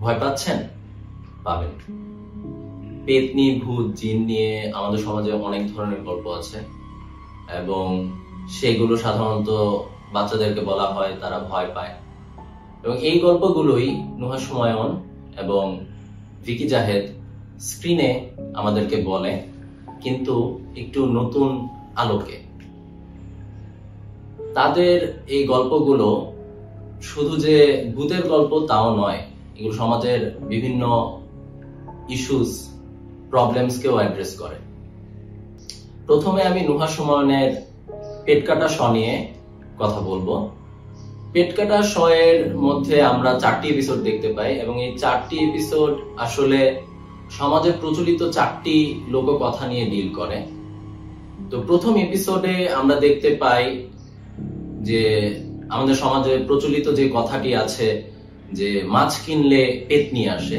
ভয় পাচ্ছেন? পাবেন। পেতনি, ভূত, জিন নিয়ে আমাদের সমাজে অনেক ধরনের গল্প আছে। এবং সেগুলো সাধারণত বাচ্চাদেরকে বলা হয়, তারা ভয় পায়। এবং এই গল্পগুলোই নুহা সুমায়ন এবং ভিকি জাহেদ স্ক্রিনে আমাদেরকে বলে, কিন্তু একটু নতুন আলোকে। তাদের এই গল্পগুলো শুধু যে ভূতের গল্প তাও নয় এগুলো সমাজের বিভিন্ন ইস্যুস প্রবলেমসকেও অ্যাড্রেস করে। প্রথমে আমি নুহা সুমনের পেট কাটা শ নিয়ে কথা বলব। পেট কাটা শ মধ্যে আমরা চারটি এপিসোড দেখতে পাই এবং এই চারটি এপিসোড আসলে সমাজে প্রচলিত চারটি লোককথা নিয়ে ডিল করে। তো প্রথম এপিসোডে আমরা দেখতে পাই যে আমাদের সমাজে প্রচলিত যে কথাটি আছে যে মাছ কিনলে পেট নিয়ে আসে,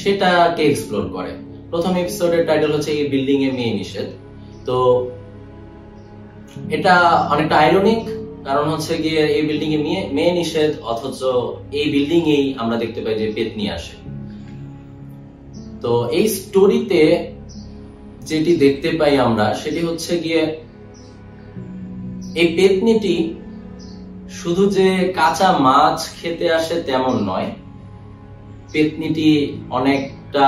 সেটাকে এক্সপ্লোর করে। প্রথম এপিসোডের টাইটেল হচ্ছে এই বিল্ডিং এ মেয়ে নিষেধ। তো এটা অনেকটা আইরনিক কারণ হচ্ছে গিয়ে এই বিল্ডিং এ মেয়ে নিষেধ, অথচ এই বিল্ডিং এই আমরা দেখতে পাই যে পেট নিয়ে আসে। তো এই স্টোরিতে যেটি দেখতে পাই আমরা, সেটি হচ্ছে গিয়ে এই পেতনিটি শুধু যে কাঁচা মাছ খেতে আসে তেমন নয়, পেতনিটি অনেকটা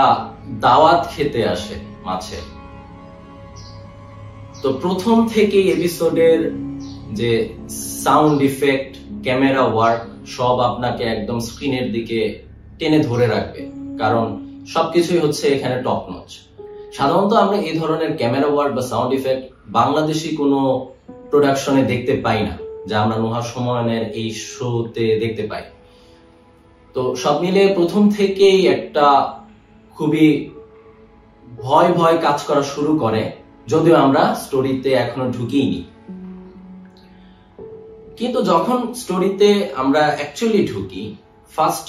দাওয়াত খেতে আসে মাছের তো প্রথম থেকে এপিসোডের যে সাউন্ড ইফেক্ট, ক্যামেরা ওয়ার্ক, সব আপনাকে একদম স্ক্রিনের দিকে টেনে ধরে রাখবে। কারণ সবকিছুই হচ্ছে এখানে টপ নচ সাধারণত আমরা এই ধরনের ক্যামেরা ওয়ার্ক বা সাউন্ড ইফেক্ট বাংলাদেশি কোনো প্রোডাকশনে দেখতে পাই না। যা আমরা নোহা সময়নের এই শোতে দেখতে পাই। তো সব মিলে প্রথম থেকেই একটা খুবই ভয় ভয় কাজ করা শুরু করে, যদিও আমরা স্টোরিতে এখনও ঢুকিনি কিন্তু যখন স্টোরিতে আমরা অ্যাকচুয়ালি ঢুকি ফার্স্ট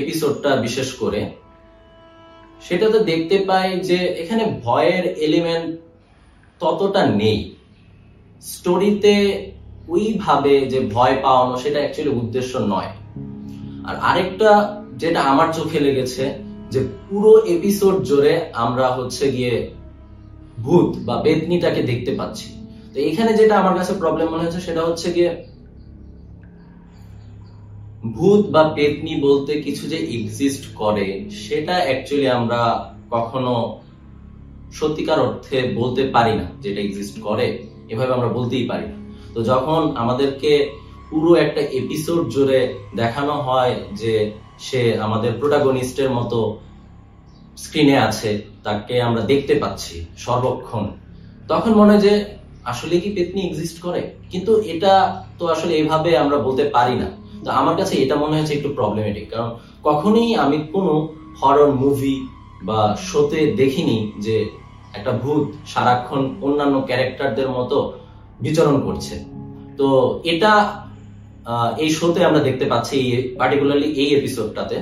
এপিসোডটা বিশেষ করে, সেটাতে দেখতে পাই যে এখানে ভয়ের এলিমেন্ট ততটা নেই। স্টোরিতে ওইভাবে যে ভয় পাওয়ানো, সেটা অ্যাকচুয়ালি উদ্দেশ্য নয়। আর আরেকটা যেটা আমার চোখে লেগেছে, যে পুরো এপিসোড জোরে আমরা হচ্ছে গিয়ে ভূত বা বেদনিটাকে দেখতে পাচ্ছি। তো এখানে যেটা আমার কাছে প্রবলেম মনে হচ্ছে, সেটা হচ্ছে গিয়ে ভূত বা পেতনি বলতে কিছু যে এক্সিস্ট করে, সেটা অ্যাকচুয়ালি আমরা কখনো সত্যিকার অর্থে বলতে পারি না যেটা এক্সিস্ট করে। এভাবে আমরা বলতেই পারি না। তো যখন আমাদেরকে পুরো একটা এপিসোড জুড়ে দেখানো হয় যে সে আমাদের প্রোটাগনিস্টের মতো স্ক্রিনে আছে, তাকে আমরা দেখতে পাচ্ছি সর্বক্ষণ, তখন মনে যে আসলে কি পেতনি এক্সিস্ট করে? কিন্তু এটা তো আসলে এভাবে আমরা বলতে পারি না। তো আমার কাছে এটা মনে হচ্ছে একটু প্রবলেমেটিক কারণ কখনোই আমি কোনো হরর মুভি বা শোতে দেখিনি যে একটা ভূত সারাক্ষণ অন্যান্য ক্যারেক্টারদের মতো বিচরণ করছে। তো এটা এই শোতে আমরা দেখতে পাচ্ছি পার্টিকুলারলি এই এপিসোডটাতে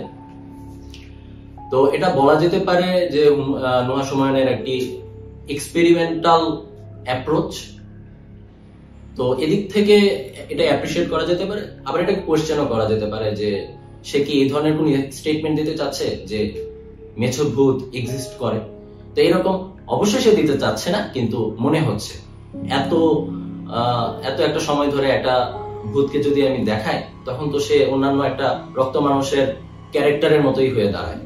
তো এটা বলা যেতে পারে যে নোহা সুমায়নের একটি এক্সপেরিমেন্টাল অ্যাপ্রোচ তো এদিক থেকে এটা অ্যাপ্রিসিয়েট করা যেতে পারে, আবার এটা কোয়েশ্চেনও করা যেতে পারে যে, সে কি এই ধরনের কোন স্টেটমেন্ট দিতে চাচ্ছে যে, মেছো ভূত এক্সিস্ট করে? তো এরকম অবশ্যই সে দিতে চাচ্ছে না, কিন্তু মনে হচ্ছে। এত এত একটা সময় ধরে একটা ভূতকে যদি আমি দেখাই, তখন তো সে অন্যান্য একটা রক্ত মানুষের ক্যারেক্টারের মতোই হয়ে দাঁড়ায়।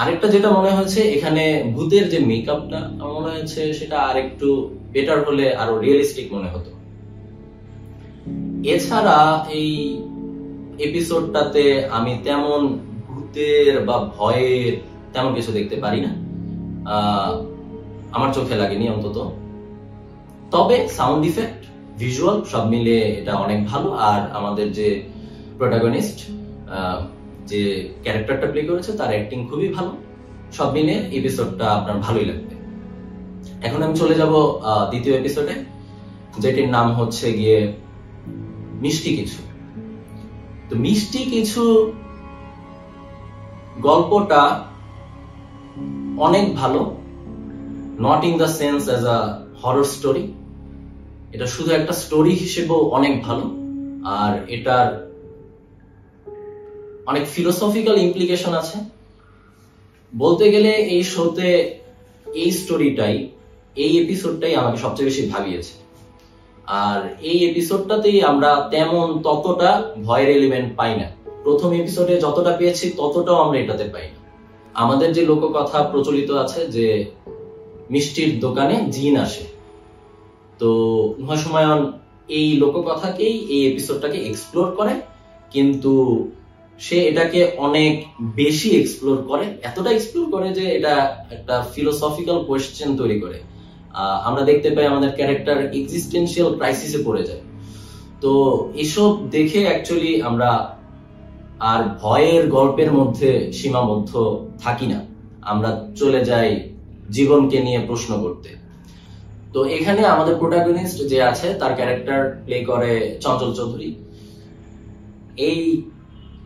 আরেকটা যেটা মনে হয়েছে এখানে ভূতের যে মেকআপটা, আমার মনে হয়েছে সেটা আরেকটু বেটার হলে আরও রিয়েলিস্টিক মনে হতো। এছাড়া এই এপিসোডটাতে আমি তেমন ভূতের বা ভয়ের তেমন কিছু দেখতে পারি না। আমার চোখে লাগেনি অন্তত। তবে সাউন্ড ইফেক্ট ভিজুয়াল সব মিলে এটা অনেক ভালো। আর আমাদের যে প্রোটাগনিস্ট যে ক্যারেক্টারটা প্লে করেছে, তার অ্যাক্টিং খুবই ভালো। সব মিলে এপিসোডটা আপনার ভালোই লাগবে। এখন আমি চলে যাব দ্বিতীয় এপিসোডে যেটির নাম হচ্ছে গিয়ে মিষ্টি কিছু। তো মিষ্টি কিছু গল্পটা অনেক ভালো not in the sense as a horror story এটা শুধু একটা স্টোরি হিসেবেও অনেক ভালো, আর এটার অনেক ফিলোসফিক্যাল ইমপ্লিকেশন আছে। বলতে গেলে এই শোতে এই স্টোরিটাই এই এপিসোডটাই আমাকে সবচেয়ে বেশি ভাবিয়েছে। আর এই এপিসোডটাতেই আমরা তেমন ততটা ভয়ের এলিমেন্ট পাই না। প্রথম এপিসোডে যতটা পেয়েছি, ততটাও আমরা এটাতে পাই না। আমাদের যে লোককথা প্রচলিত আছে যে মিষ্টির দোকানে জিন আসে তো মহাসময়ন এই লোককথাকেই, এই এপিসোডটাকে এক্সপ্লোর করে, কিন্তু সে এটাকে অনেক বেশি এক্সপ্লোর করে, এতটা এক্সপ্লোর করে যে এটা একটা ফিলোসফিক্যাল কোয়েশ্চেন তৈরি করে। আমরা দেখতে পাই আমাদের ক্যারেক্টার এক্সিস্টেন্সিয়াল ক্রাইসিসে পড়ে যায়। তো এসব দেখে অ্যাকচুয়ালি আমরা আর ভয়ের গল্পের মধ্যে সীমাবদ্ধ থাকি না। আমরা চলে যাই জীবনকে নিয়ে প্রশ্ন করতে। তো এখানে আমাদের প্রোটাগনিস্ট যে আছে, তার ক্যারেক্টার প্লে করে চঞ্চল চৌধুরী। এই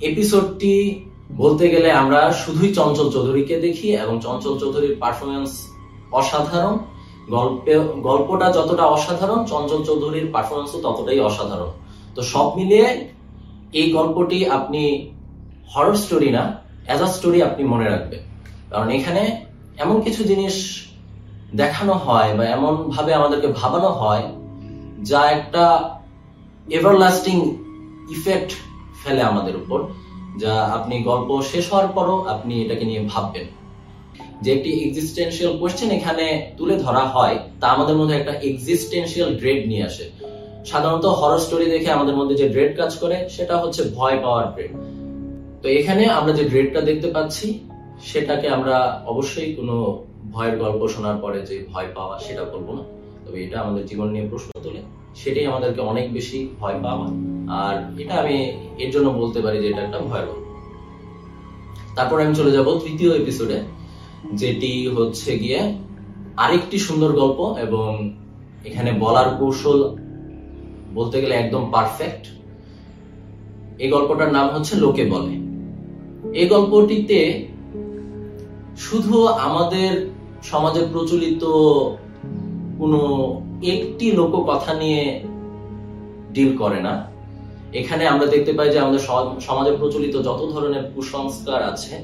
এপিসোডটি বলতে গেলে আমরা শুধুই চঞ্চল চৌধুরীকে দেখি এবং চঞ্চল চৌধুরীর পারফরমেন্স অসাধারণ। গল্পে, গল্পটা যতটা অসাধারণ, চঞ্চল চৌধুরীর পারফরমেন্সও ততটাই অসাধারণ। তো সব মিলিয়ে এই গল্পটি আপনি হরর স্টোরি না অ্যাজ আ স্টোরি আপনি মনে রাখবেন। কারণ এখানে এমন কিছু জিনিস দেখানো হয় বা এমন ভাবে আমাদেরকে ভাবানো হয় যা একটা এভারলাস্টিং ইফেক্ট ফেলে আমাদের উপর, যা আপনি গল্প শেষ হওয়ার পরও আপনি এটাকে নিয়ে ভাববেন। যে একটি এক্সিস্টেন্সিয়াল কোয়েশ্চেন এখানে তুলে ধরা হয়, তা আমাদের মধ্যে একটা এক্সিস্টেন্সিয়াল ড্রেড নিয়ে আসে। সাধারণত হরর স্টোরি দেখে আমাদের মধ্যে যে ড্রেড কাজ করে, সেটা হচ্ছে ভয় পাওয়ার ড্রেড তো এখানে আমরা যে ড্রেডটা দেখতে পাচ্ছি, সেটাকে আমরা অবশ্যই কোনো ভয়ের গল্প শোনার পরে যে ভয় পাওয়া সেটা করব না। তবে এটা আমাদের জীবন নিয়ে প্রশ্ন তোলে। সেটাই আমাদেরকে অনেক বেশি ভয় পাওয়া। আর এটা আমি এর জন্য বলতে পারি যে এটা একটা ভয়ের গল্প। তারপর আমি চলে যাব তৃতীয় এপিসোডে যেটি হচ্ছে গিয়ে আরেকটি সুন্দর গল্প এবং এখানে বলার কৌশল বলতে গেলে একদম পারফেক্ট এই গল্পটার নাম হচ্ছে লোকে বলে। এই গল্পটিতে শুধু আমাদের সমাজে প্রচলিত কোনো একটি লোক কথা নিয়ে ডিল করে না। এখানে আমরা দেখতে পাই যে আমাদের সমাজে প্রচলিত যত ধরনের কুসংস্কার আছে,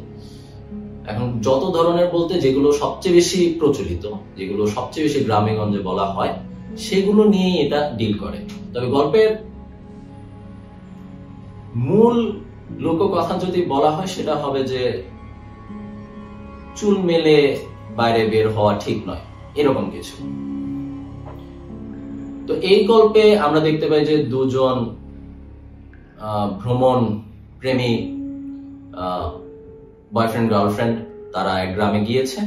এখন যত ধরনের বলতে যেগুলো সবচেয়ে বেশি প্রচলিত, যেগুলো সবচেয়ে বেশি গ্রামে গঞ্জে বলা হয়, সেগুলো নিয়েই এটা ডিল করে। তবে গল্পের মূল লোককথা যদি বলা হয়, সেটা হবে যে চুল মেলে বাইরে বের হওয়া ঠিক নয়। এরকম কিছু। তো এই গল্পে আমরা দেখতে পাই যে দুজন ভ্রমণ প্রেমী বয়ফ্রেন্ড গার্লফ্রেন্ড তারা এক গ্রামে গিয়েছে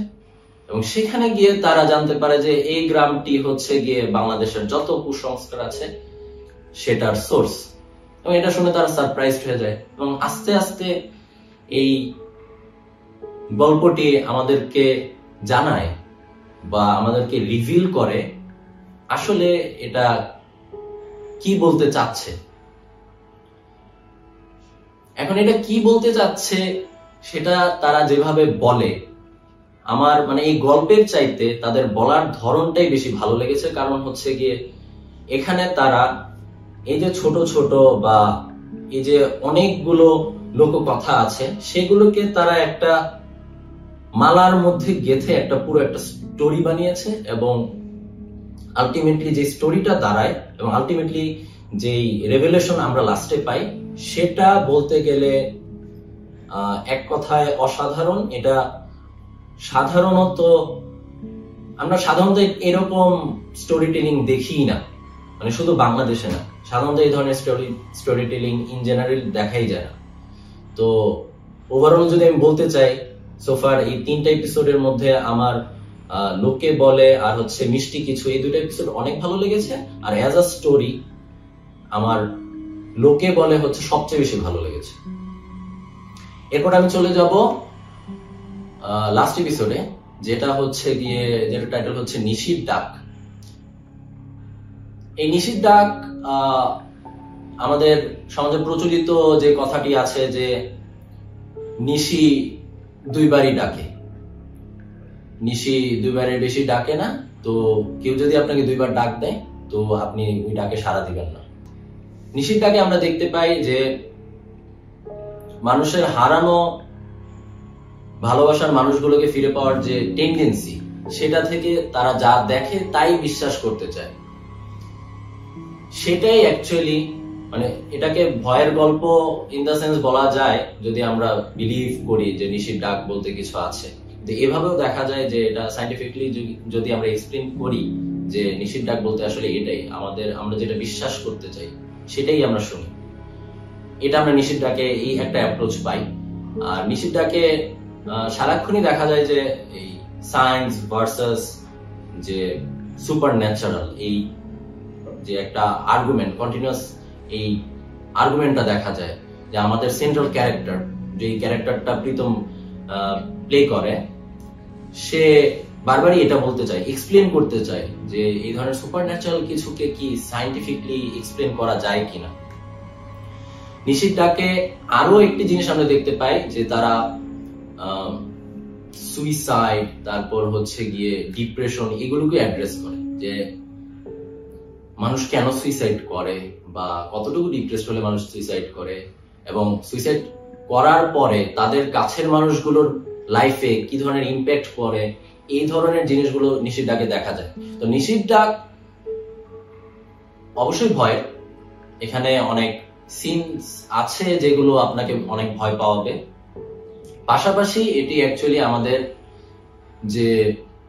এবং সেখানে গিয়ে তারা জানতে পারে যে এই গ্রামটি হচ্ছে গিয়ে বাংলাদেশের যত কুসংস্কার আছে সেটার সোর্স এবং এটা শুনে তারা সারপ্রাইজ হয়ে যায় এবং আস্তে আস্তে এই গল্পটি আমাদেরকে জানায় বা আমাদেরকে রিভিল করে আসলে এটা কি বলতে চাচ্ছে। এখন এটা কি বলতে চাচ্ছে সেটা তারা যেভাবে বলে, আমার মানে এই গল্পের চাইতে তাদের বলার ধরনটাই বেশি ভালো লেগেছে। কারণ হচ্ছে গিয়ে এখানে তারা এই যে ছোট ছোট বা এই যে অনেকগুলো লোক কথা আছে, সেগুলোকে তারা একটা মালার মধ্যে গেথে একটা পুরো একটা স্টোরি বানিয়েছে এবং আলটিমেটলি যে স্টোরিটা দাঁড়ায় এবং আলটিমেটলি যেই রেভেলেশন আমরা লাস্টে পাই, সেটা বলতে গেলে এক কথায় অসাধারণ। এটা সাধারণত, আমরা সাধারণত এরকম স্টোরি টেলিং দেখি না। মানে শুধু বাংলাদেশে না, সাধারণত এই ধরনের story story telling in general দেখাই যায় না। তো ওভারঅল যদি আমি বলতে চাই সোফার এই তিনটা এপিসোডের মধ্যে আমার লোকে বলে আর হচ্ছে মিষ্টি কিছু, এই দুটো এপিসোড অনেক ভালো লেগেছে। আর অ্যাজ আ স্টোরি আমার লোকে বলে হচ্ছে সবচেয়ে বেশি ভালো লেগেছে। এরপর আমি চলে যাব লাস্ট এপিসোডে যেটা হচ্ছে গিয়ে যেটা টাইটেল হচ্ছে নিশির ডাক। এই নিশির ডাক আমাদের সমাজে প্রচলিত যে কথাটি আছে যে, নিশি দুইবারই ডাকে। নিশি দুইবারের বেশি ডাকে না, তো কেউ যদি আপনাকে দুইবার ডাক দেয়, তো আপনি ওই ডাকে সাড়া দিবেন না। নিশির ডাকে আমরা দেখতে পাই যে, মানুষের হারানো, ভালোবাসার মানুষগুলোকে ফিরে পাওয়ার যে টেন্ডেন্সি সেটা থেকে তারা যা দেখে তাই বিশ্বাস করতে চায়। সেটাই অ্যাকচুয়ালি মানে এটাকে ভয়ের গল্প ইন দা সেন্স বলা যায়, যদি আমরা বিলিভ করি যে নিশির ডাক বলতে কিছু আছে। এভাবেও দেখা যায় যে এটা সাইন্টিফিকলি যদি আমরা এক্সপ্লেন করি যে নিশির ডাক বলতে আসলে এটাই, আমাদের, আমরা যেটা বিশ্বাস করতে চাই, সেটাই আমরা শুনি। এটা আমরা নিশির ডাকে এই একটা অ্যাপ্রোচ পাই। আর নিশির ডাকে সারাক্ষণই দেখা যায় যে এই সায়েন্স ভার্সাস যে সুপার ন্যাচারাল এই যে একটা আর্গুমেন্ট কন্টিনিউয়াস এই আর্গুমেন্টটা দেখা যায় যে আমাদের সেন্ট্রাল ক্যারেক্টার যে ক্যারেক্টারটা প্রীতম প্লে করে, সে বারবারই এটা বলতে চায় এক্সপ্লেন করতে চায় যে এই ধরনের সুপার ন্যাচারাল কিছুকে কি সাইন্টিফিকলি এক্সপ্লেন করা যায় কিনা। নিশিত আরও একটি জিনিস আমরা দেখতে পাই যে তারা সুইসাইড তারপর হচ্ছে গিয়ে ডিপ্রেশন এগুলোকে অ্যাড্রেস করে যে মানুষ কেন সুইসাইড করে বা কতটুকু ডিপ্রেস হলে মানুষ সুইসাইড করে এবং সুইসাইড করার পরে তাদের কাছের মানুষগুলোর লাইফে কি ধরনের ইম্প্যাক্ট পড়ে, এই ধরনের জিনিসগুলো ডাকে দেখা যায়। তো ডাক অবশ্যই ভয়। এখানে অনেক সিনস আছে যেগুলো আপনাকে অনেক ভয় পাওয়াবে। পাশাপাশি এটি অ্যাকচুয়ালি আমাদের যে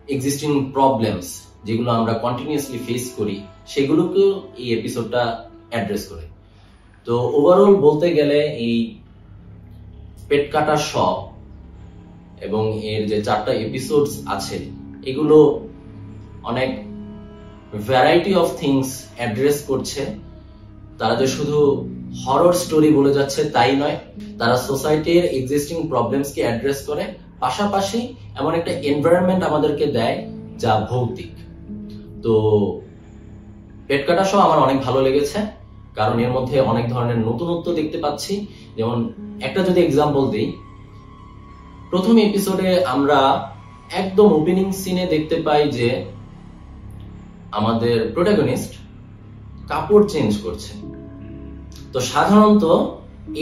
এক্সিস্টিং প্রবলেমস যেগুলো আমরা কন্টিনিউসলি ফেস করি, সেগুলোকেও এই এপিসোডটা অ্যাড্রেস করে। তো ওভারঅল বলতে গেলে এই পেট কাটা শ এবং এর যে চারটা এপিসোডস আছে, এগুলো অনেক ভ্যারাইটি অফ থিংস অ্যাড্রেস করছে। তারা যে শুধু হরর স্টোরি বলে যাচ্ছে তাই নয়, তারা সোসাইটির এক্সিস্টিং প্রবলেমসকে অ্যাড্রেস করে। পাশাপাশি এমন একটা এনভায়রনমেন্ট আমাদেরকে দেয় যা ভৌতিক। তো পেট কাটা শো আমার অনেক ভালো লেগেছে। কারণ এর মধ্যে অনেক ধরনের নতুনত্ব দেখতে পাচ্ছি। যেমন একটা যদি এক্সাম্পল দিই, প্রথম এপিসোডে আমরা একদম ওপেনিং সিনে দেখতে পাই যে আমাদের প্রোটাগনিস্ট কাপড় চেঞ্জ করছে। তো সাধারণত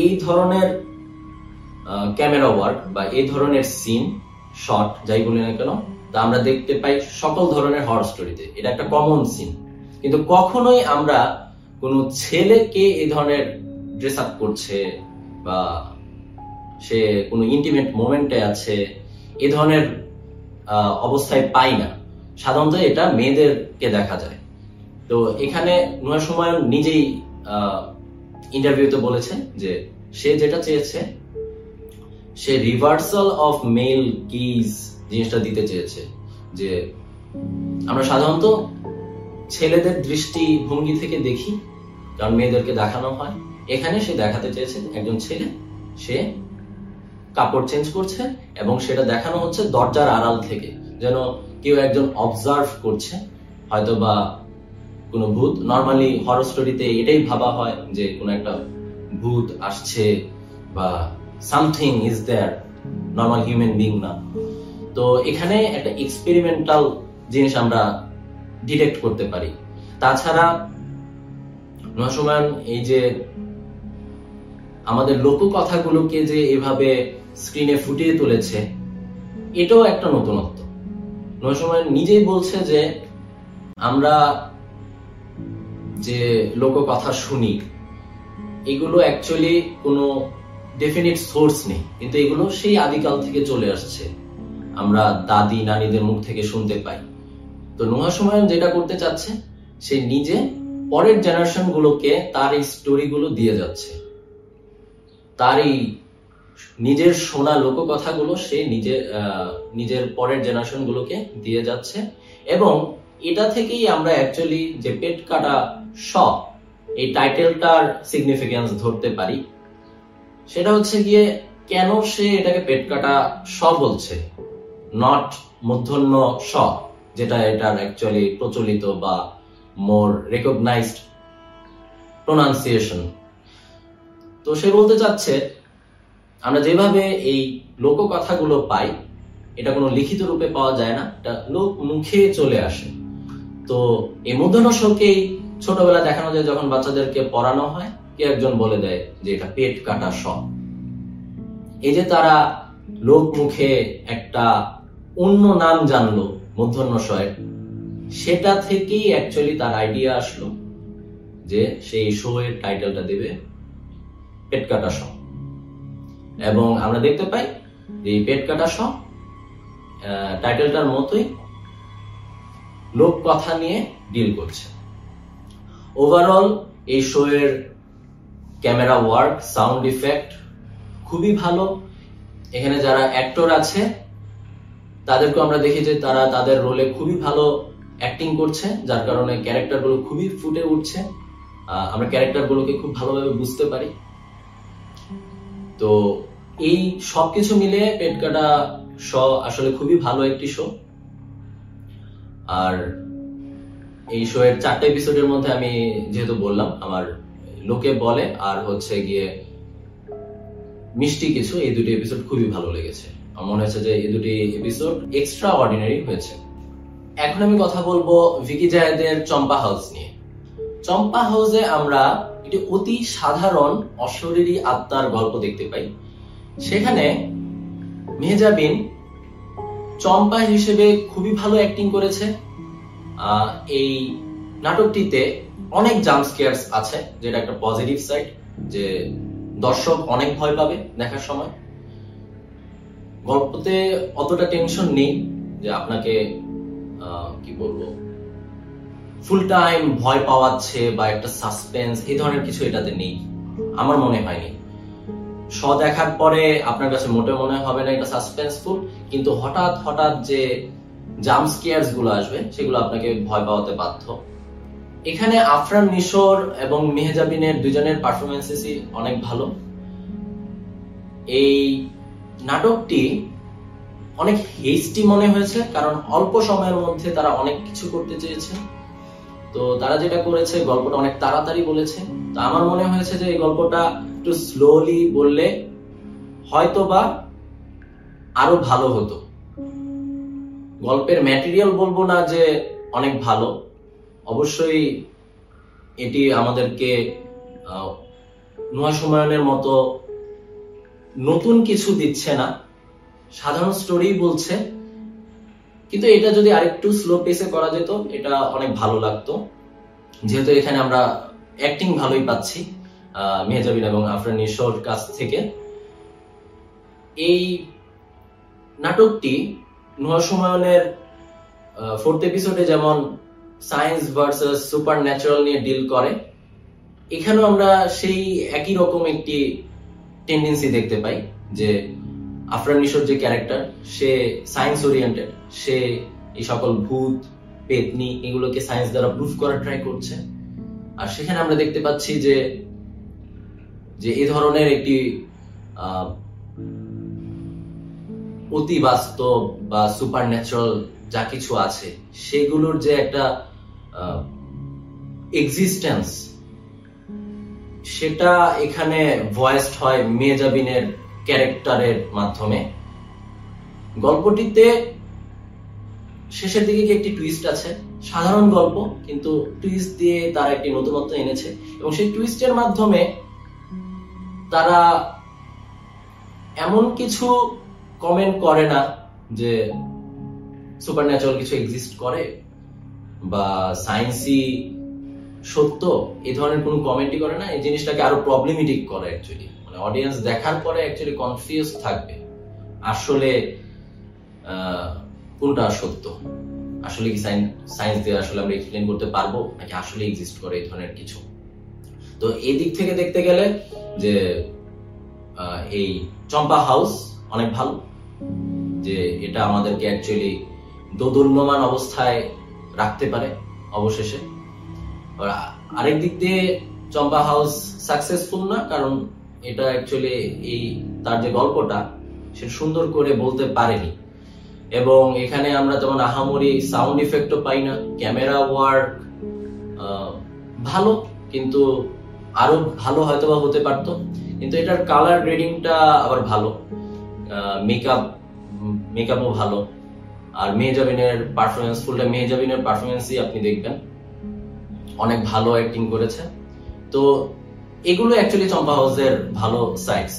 এই ধরনের ক্যামেরা ওয়ার্ক বা এই ধরনের সিন শট যাই বলি না কেন, তা আমরা দেখতে পাই সকল ধরনের হর স্টোরিতে এটা একটা কমন সিন কিন্তু কখনোই আমরা কোনো ছেলেকে এই ধরনের ড্রেস আপ করছে বা সে কোনো ইন্টিমেট মোমেন্টে আছে, এ ধরনের অবস্থায় পাই না। সাধারণত এটা মেয়েদেরকে দেখা যায়। তো এখানে নয় সময় নিজেই ইন্টারভিউতে বলেছে যে সে যেটা চেয়েছে, সে রিভার্সাল অফ মেল কিজ জিনিসটা দিতে চেয়েছে। যে আমরা সাধারণত ছেলেদের দৃষ্টি ভঙ্গি থেকে দেখি কারণ মেয়েদেরকে দেখানো হয়। এখানে সে দেখাতে চেয়েছে একজন ছেলে, সে কাপড় চেঞ্জ করছে এবং সেটা দেখানো হচ্ছে দরজার আড়াল থেকে, যেন কেউ একজন অবজার্ভ করছে হয়তো বা কোনো ভূত। নর্মালি হরর স্টোরিতে এটাই ভাবা হয় যে কোনো একটা ভূত আসছে বা something is there normal human being না। তো এখানে একটা এক্সপেরিমেন্টাল জিনিস আমরা ডিটেক্ট করতে পারি। তাছাড়া নসময়ান এই যে আমাদের লোক কথাগুলোকে যে এভাবে স্ক্রিনে ফুটিয়ে তুলেছে, এটাও একটা নতুনত্ব। নসময় নিজেই বলছে যে আমরা যে লোক কথা শুনি, এগুলো অ্যাকচুয়ালি কোনো ডেফিনিট সোর্স নেই, কিন্তু এগুলো সেই আদিকাল থেকে চলে আসছে, আমরা দাদি, নানিদের মুখ থেকে শুনতে পাই। তো নোহা সময় যেটা করতে চাচ্ছে, সে নিজে পরের জেনারেশন গুলোকে তার এই স্টোরিগুলো দিয়ে যাচ্ছে। তার এই নিজের শোনা লোককথাগুলো সে নিজে নিজের পরের জেনারেশন গুলোকে দিয়ে যাচ্ছে। এবং এটা থেকেই আমরা অ্যাকচুয়ালি যে পেট কাটা স এই টাইটেলটার সিগনিফিকেন্স ধরতে পারি। সেটা হচ্ছে গিয়ে কেন সে এটাকে পেট কাটা স বলছে নট মূর্ধন্য স যেটা এটার অ্যাকচুয়ালি প্রচলিত বা মোর রেকগনাইজড প্রোনাউন্সিয়েশন তো সে বলতে চাচ্ছে, আমরা যেভাবে এই লোককথাগুলো পাই, এটা কোনো লিখিত রূপে পাওয়া যায় না, এটা লোক মুখে চলে আসে। তো এই মূর্ধন্যকেই ছোটবেলা দেখানো যায় যখন বাচ্চাদেরকে পড়ানো হয় কে একজন বলে দেয় যে এটা পেট কাটা স এই যে তারা লোক মুখে একটা অন্য নাম জানলো মধ্যাহ্নশয়ের সেটা থেকেই অ্যাকচুয়ালি তার আইডিয়া আসলো যে সেই শো এর টাইটেলটা দেবে পেট কাটা শ। এবং আমরা দেখতে পাই যে পেট কাটা শ টাইটেলটার মতোই লোক কথা নিয়ে ডিল করছে। ওভারঅল এই শো এর ক্যামেরা ওয়ার্ক সাউন্ড ইফেক্ট খুবই ভালো। এখানে যারা অ্যাক্টর আছে তাদেরকে আমরা দেখি যে তারা তাদের রোলে খুবই ভালো অ্যাক্টিং করছে, যার কারণে ক্যারেক্টারগুলো খুবই ফুটে উঠছে। আমরা ক্যারেক্টারগুলোকে খুব ভালোভাবে বুঝতে পারি। তো এই সবকিছু মিলে পেট কাটা শ আসলে খুবই ভালো একটি শো আর এই শো এর চারটে এপিসোডের মধ্যে আমি যেহেতু বললাম, আমার লোকে বলে, আর হচ্ছে গিয়ে মিষ্টি কিছু, এই দুটি এপিসোড খুবই ভালো লেগেছে। আমার মনে হচ্ছে যে এই দুটি এপিসোড এক্সট্রা অর্ডিনারি হয়েছে। এখন আমি কথা বলব ভিকি জাহেদের চম্পা হাউস নিয়ে। চম্পা হাউসে আমরা একটি অতি সাধারণ, অশরীরী আত্মার গল্প দেখতে পাই। সেখানে মেহজাবিন চম্পা হিসেবে খুবই ভালো অ্যাক্টিং করেছে। এই নাটকটিতে অনেক জাম্প স্কেয়ার্স আছে, যেটা একটা পজিটিভ সাইড যে দর্শক অনেক ভয় পাবে দেখার সময়। গল্পতে অতটা টেনশন নেই যে আপনাকে কি বলব? ফুল টাইম ভয় পাওয়াচ্ছে বা একটা সাসপেন্স এই ধরনের কিছু এটাতে নেই। আমার মনে হয়নি। শ দেখার পরে আপনার কাছে মোটে মনে হবে না এটা সাসপেন্সফুল কিন্তু হঠাৎ হঠাৎ যে জাম্প স্কেয়ার্সগুলো আসবে, সেগুলো আপনাকে ভয় পাওয়াতে বাধ্য। এখানে আফরান মিশর এবং মেহেজাবিনের দুজনের পারফরমেন্সেসই অনেক ভালো। এই নাটকটি অনেক হেস্টি মনে হয়েছে, কারণ অল্প সময়ের মধ্যে তারা অনেক কিছু করতে চেয়েছে। তো তারা যেটা করেছে, গল্পটা অনেক তাড়াতাড়ি বলেছে। তো আমার মনে হয়েছে যে এই গল্পটা একটু স্লোলি বললে হয়তো বা আরও ভালো হতো। গল্পের ম্যাটেরিয়াল বলব না যে অনেক ভালো। অবশ্যই এটি আমাদেরকে নয় সময়নের মতো নতুন কিছু দিচ্ছে না। সাধারণ স্টোরি বলছে, কিন্তু এটা যদি আরেকটু স্লো পেসে করা যেত, এটা অনেক ভালো লাগতো। যেহেতু এখানে আমরা অ্যাক্টিং ভালোই পাচ্ছি মেহজাবিন এবং আফরান নিশোর কাছ থেকে। এই নাটকটি নয়সমায়নের ফোর্থ এপিসোডে যেমন সায়েন্স ভার্সেস সুপার ন্যাচারাল নিয়ে ডিল করে, এখানেও আমরা সেই একই রকম একটি টেন্ডেন্সি দেখতে পাই, যে আফরান নিশোর যে ক্যারেক্টার, সে সায়েন্স ওরিয়েন্টেড সে এই সকল ভূত, পেতনি এগুলোকে সায়েন্স দ্বারা প্রুফ করার ট্রাই করছে। আর সেখানে আমরা দেখতে পাচ্ছি যে যে এই ধরনের একটি অতি বাস্তব বা সুপার ন্যাচারাল যা কিছু আছে, সেগুলোর যে একটা এক্সিস্টেন্স সেটা এখানে ভয়েসড হয় মেজাবিনের ক্যারেক্টারের মাধ্যমে। গল্পটিতে শেষের দিকে কি একটি টুইস্ট আছে? সাধারণ গল্প, কিন্তু টুইস্ট দিয়ে তারা একটি নতুনত্ব এনেছে। এবং সেই টুইস্টের মাধ্যমে তারা এমন কিছু কমেন্ট করে না যে সুপার ন্যাচারাল কিছু এক্সিস্ট করে বা সায়েন্সি সত্য এই ধরনের কোনো কমেন্টই করে না। এই জিনিসটাকে আরও প্রবলেমেটিক করে অ্যাকচুয়ালি মানে অডিয়েন্স দেখার পরে অ্যাকচুয়ালি কনফিউজ থাকবে। আসলে কোনটা সত্য? আসলে কি সায়েন্স দিয়ে আসলে আমরা এক্সপ্লেন করতে পারব? নাকি আসলে এক্সিস্ট করে এই ধরনের কিছু? তো এই দিক থেকে দেখতে গেলে যে এই চম্পা হাউস অনেক ভালো। যে এটা আমাদেরকে অ্যাকচুয়ালি দোদুল্যমান অবস্থায় রাখতে পারে অবশেষে। আরেক দিক দিয়ে চম্পা হাউস সাকসেসফুল না, কারণ এটা অ্যাকচুয়ালি এই তার যে গল্পটা, সে সুন্দর করে বলতে পারেনি। এবং এখানে আমরা যেমন আহামরি সাউন্ড ইফেক্টও পাই না ক্যামেরা ওয়ার্ক ভালো, কিন্তু আরও ভালো হয়তো বা হতে পারত। কিন্তু এটার কালার গ্রেডিংটা আবার ভালো। মেকআপ মেকআপও ভালো। আর মেহজাবিনের পারফরমেন্স ফুলটা মেহজাবিনের পারফরমেন্সই আপনি দেখবেন। অনেক ভালো অ্যাক্টিং করেছে। তো এগুলো অ্যাকচুয়ালি চম্পা হাউসের ভালো সাইডস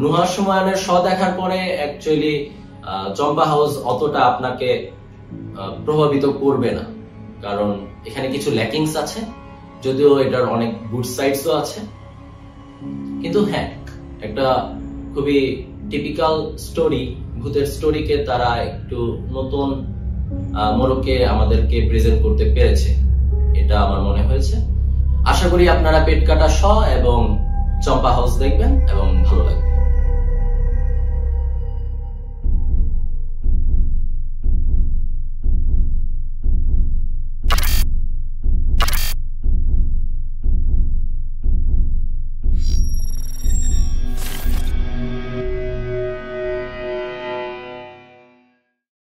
নুহা সুমায়নের শ দেখার পরে অ্যাকচুয়ালি চম্পা হাউস অতটা আপনাকে প্রভাবিত করবে না। কারণ এখানে কিছু ল্যাকিংস আছে, যদিও এটার অনেক গুড সাইডসও আছে। কিন্তু হ্যাঁ একটা খুবই টিপিক্যাল স্টোরি ভূতের স্টোরিকে তারা একটু নতুন মোড়কে আমাদেরকে প্রেজেন্ট করতে পেরেছে। এটা আমার মনে হয়েছে। আশা করি আপনারা পেট কাটা স এবং চম্পা হাউস দেখবেন এবং ভালো লাগবে।